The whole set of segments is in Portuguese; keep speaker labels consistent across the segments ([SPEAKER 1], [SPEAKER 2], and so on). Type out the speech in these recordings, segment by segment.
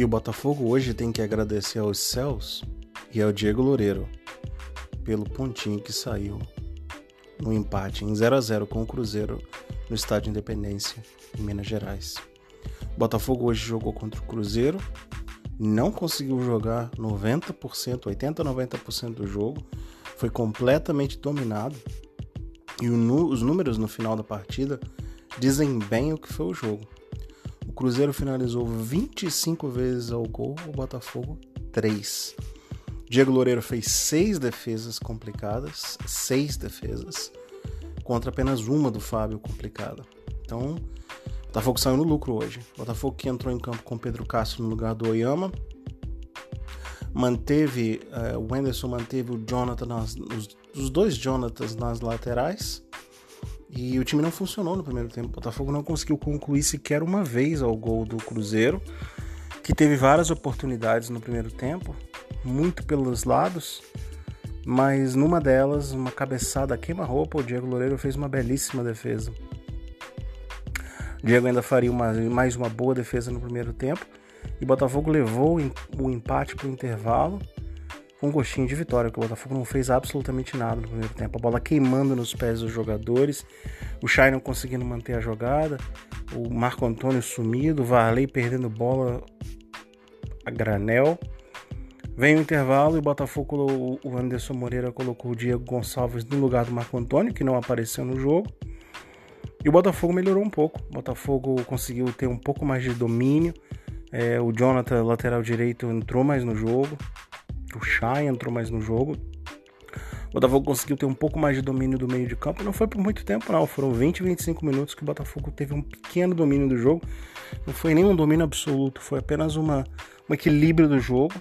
[SPEAKER 1] E o Botafogo hoje tem que agradecer aos céus e ao Diego Loureiro pelo pontinho que saiu no empate em 0 a 0 com o Cruzeiro no Estádio Independência, em Minas Gerais. O Botafogo hoje jogou contra o Cruzeiro, não conseguiu jogar 90%, 80 90% do jogo, foi completamente dominado. E os números no final da partida dizem bem o que foi o jogo. Cruzeiro finalizou 25 vezes ao gol, o Botafogo 3. Diego Loureiro fez seis defesas complicadas, seis defesas, contra apenas uma do Fábio complicada. Então, o Botafogo saiu no lucro hoje. O Botafogo que entrou em campo com Pedro Castro no lugar do Oyama. Manteve, uh, o Wenderson manteve o Jonathan, nas, os, os dois Jonathans nas laterais. E o time não funcionou no primeiro tempo. O Botafogo não conseguiu concluir sequer uma vez ao gol do Cruzeiro, que teve várias oportunidades no primeiro tempo, muito pelos lados, mas numa delas, uma cabeçada queima-roupa, o Diego Loureiro fez uma belíssima defesa. O Diego ainda faria uma, mais uma boa defesa no primeiro tempo, e o Botafogo levou o empate para o intervalo com gostinho de vitória, que o Botafogo não fez absolutamente nada no primeiro tempo. A bola queimando nos pés dos jogadores, o Chay não conseguindo manter a jogada, o Marco Antônio sumido, o Varley perdendo bola a granel. Vem o intervalo e o Botafogo, o Anderson Moreira colocou o Diego Gonçalves no lugar do Marco Antônio, que não apareceu no jogo. E o Botafogo melhorou um pouco. O Botafogo conseguiu ter um pouco mais de domínio. É, o Jonathan, lateral direito, entrou mais no jogo o Chay entrou mais no jogo. O Botafogo conseguiu ter um pouco mais de domínio do meio de campo. Não foi por muito tempo, não. Foram 20, 25 minutos que o Botafogo teve um pequeno domínio do jogo. Não foi nem um domínio absoluto, foi apenas uma, um equilíbrio do jogo.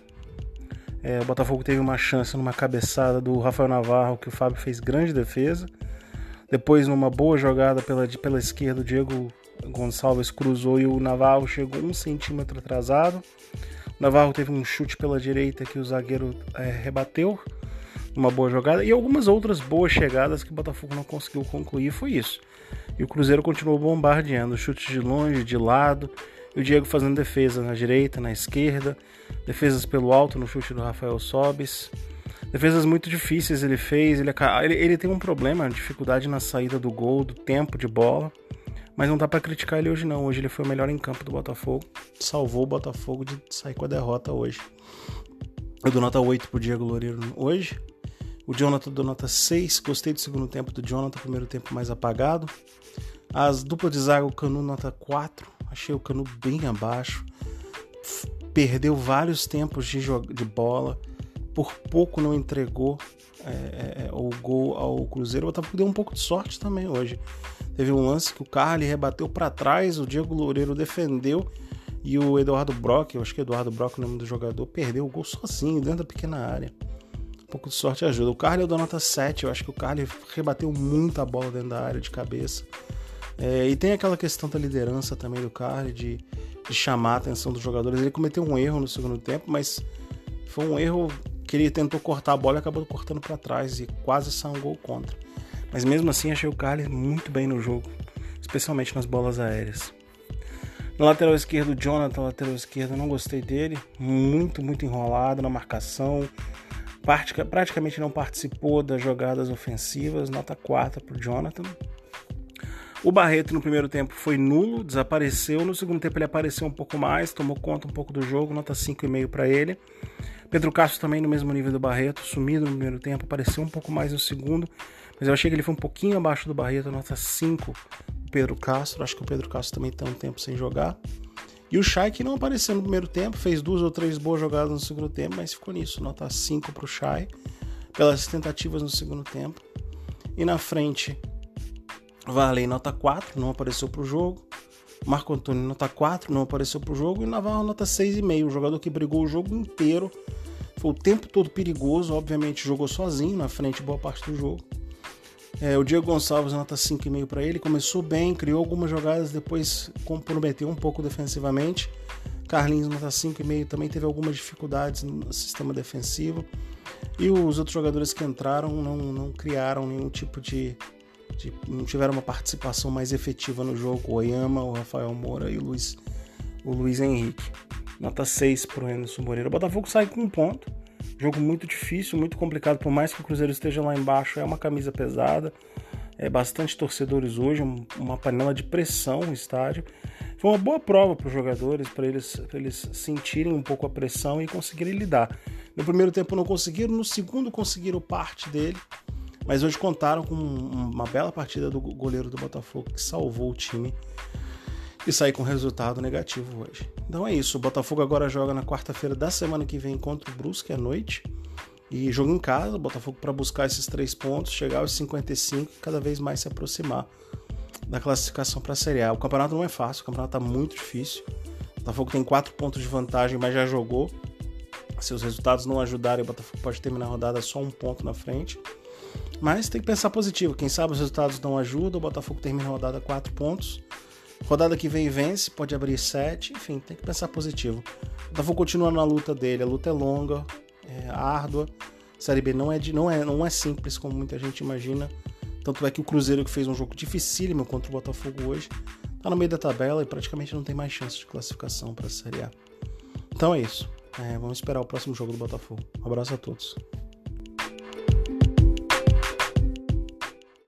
[SPEAKER 1] É, o Botafogo teve uma chance numa cabeçada do Rafael Navarro, que o Fábio fez grande defesa. Depois, numa boa jogada pela, pela esquerda, o Diego Gonçalves cruzou e o Navarro chegou um centímetro atrasado. Navarro teve um chute pela direita que o zagueiro é, rebateu, uma boa jogada, e algumas outras boas chegadas que o Botafogo não conseguiu concluir. Foi isso. E o Cruzeiro continuou bombardeando, chutes de longe, de lado, e o Diego fazendo defesa na direita, na esquerda, defesas pelo alto no chute do Rafael Sobis. Defesas muito difíceis ele fez, ele, ele, ele tem um problema, dificuldade na saída do gol, do tempo de bola. Mas não dá para criticar ele hoje não. Hoje ele foi o melhor em campo do Botafogo. Salvou o Botafogo de sair com a derrota hoje. Eu dou nota 8 pro Diego Loureiro hoje. O Jonathan deu nota 6. Gostei do segundo tempo do Jonathan, primeiro tempo mais apagado. As duplas de zaga, o Canu nota 4. Achei o Canu bem abaixo. Perdeu vários tempos de, de bola. Por pouco não entregou é, é, é, o gol ao Cruzeiro. O Botafogo deu um pouco de sorte também hoje. Teve um lance que o Carly rebateu para trás, o Diego Loureiro defendeu e o Eduardo Brock, eu acho que é Eduardo Brock o nome do jogador, perdeu o gol sozinho dentro da pequena área. Um pouco de sorte ajuda. O Carly eu dou nota 7, eu acho que o Carly rebateu muita bola dentro da área de cabeça. É, e tem aquela questão da liderança também do Carly, de, de chamar a atenção dos jogadores. Ele cometeu um erro no segundo tempo, mas foi um erro que ele tentou cortar a bola e acabou cortando para trás e quase saiu um gol contra. Mas mesmo assim achei o Carles muito bem no jogo, especialmente nas bolas aéreas. No lateral esquerdo, Jonathan, lateral esquerdo, não gostei dele. Muito, muito enrolado na marcação. praticamente não participou das jogadas ofensivas. Nota 4 para o Jonathan. O Barreto no primeiro tempo foi nulo, desapareceu. No segundo tempo ele apareceu um pouco mais, tomou conta um pouco do jogo, nota 5,5 para ele. Pedro Castro também no mesmo nível do Barreto, sumido no primeiro tempo, apareceu um pouco mais no segundo. Mas eu achei que ele foi um pouquinho abaixo do Barreto, nota 5. O Pedro Castro, acho que o Pedro Castro também tem um tempo sem jogar. E o Chay que não apareceu no primeiro tempo, fez duas ou três boas jogadas no segundo tempo, mas ficou nisso, nota 5 para o Chay, pelas tentativas no segundo tempo. E na frente, Varley nota 4, não apareceu para o jogo. Marco Antônio nota 4, não apareceu para o jogo. E Navarro nota 6,5, o jogador que brigou o jogo inteiro. Foi o tempo todo perigoso, obviamente jogou sozinho na frente boa parte do jogo. É, o Diego Gonçalves nota 5,5 para ele. Começou bem, criou algumas jogadas, depois comprometeu um pouco defensivamente. Carlinhos nota 5,5 também teve algumas dificuldades no sistema defensivo. E os outros jogadores que entraram não, não criaram nenhum tipo de, de, não tiveram uma participação mais efetiva no jogo. O Oyama, o Rafael Moura e o Luiz, o Luiz Henrique. Nota 6 pro Anderson Moreira. O Botafogo sai com um ponto. Jogo muito difícil, muito complicado, por mais que o Cruzeiro esteja lá embaixo, é uma camisa pesada. É bastante torcedores hoje, uma panela de pressão no estádio. Foi uma boa prova para os jogadores, para eles, eles sentirem um pouco a pressão e conseguirem lidar. No primeiro tempo não conseguiram, no segundo conseguiram parte dele, mas hoje contaram com uma bela partida do goleiro do Botafogo que salvou o time e sair com resultado negativo hoje. Então é isso, o Botafogo agora joga na quarta-feira da semana que vem contra o Brusque à noite. E jogo em casa, o Botafogo para buscar esses três pontos, chegar aos 55 e cada vez mais se aproximar da classificação para a Série A. O campeonato não é fácil, o campeonato está muito difícil. O Botafogo tem quatro pontos de vantagem, mas já jogou. Se os resultados não ajudarem, o Botafogo pode terminar a rodada só um ponto na frente. Mas tem que pensar positivo. Quem sabe os resultados não ajudam, o Botafogo termina a rodada quatro pontos. Rodada que vem vence, pode abrir sete. Enfim, tem que pensar positivo. O Botafogo continua na luta dele. A luta é longa, é árdua. Série B não é, de, não, é, não é simples como muita gente imagina. Tanto é que o Cruzeiro, que fez um jogo dificílimo contra o Botafogo hoje, tá no meio da tabela e praticamente não tem mais chance de classificação para a Série A. Então é isso. É, vamos esperar o próximo jogo do Botafogo. Um abraço a todos.